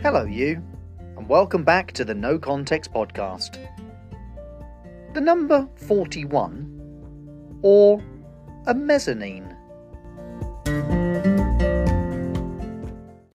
Hello, you, and welcome back to the No Context Podcast. The number 41, or a mezzanine.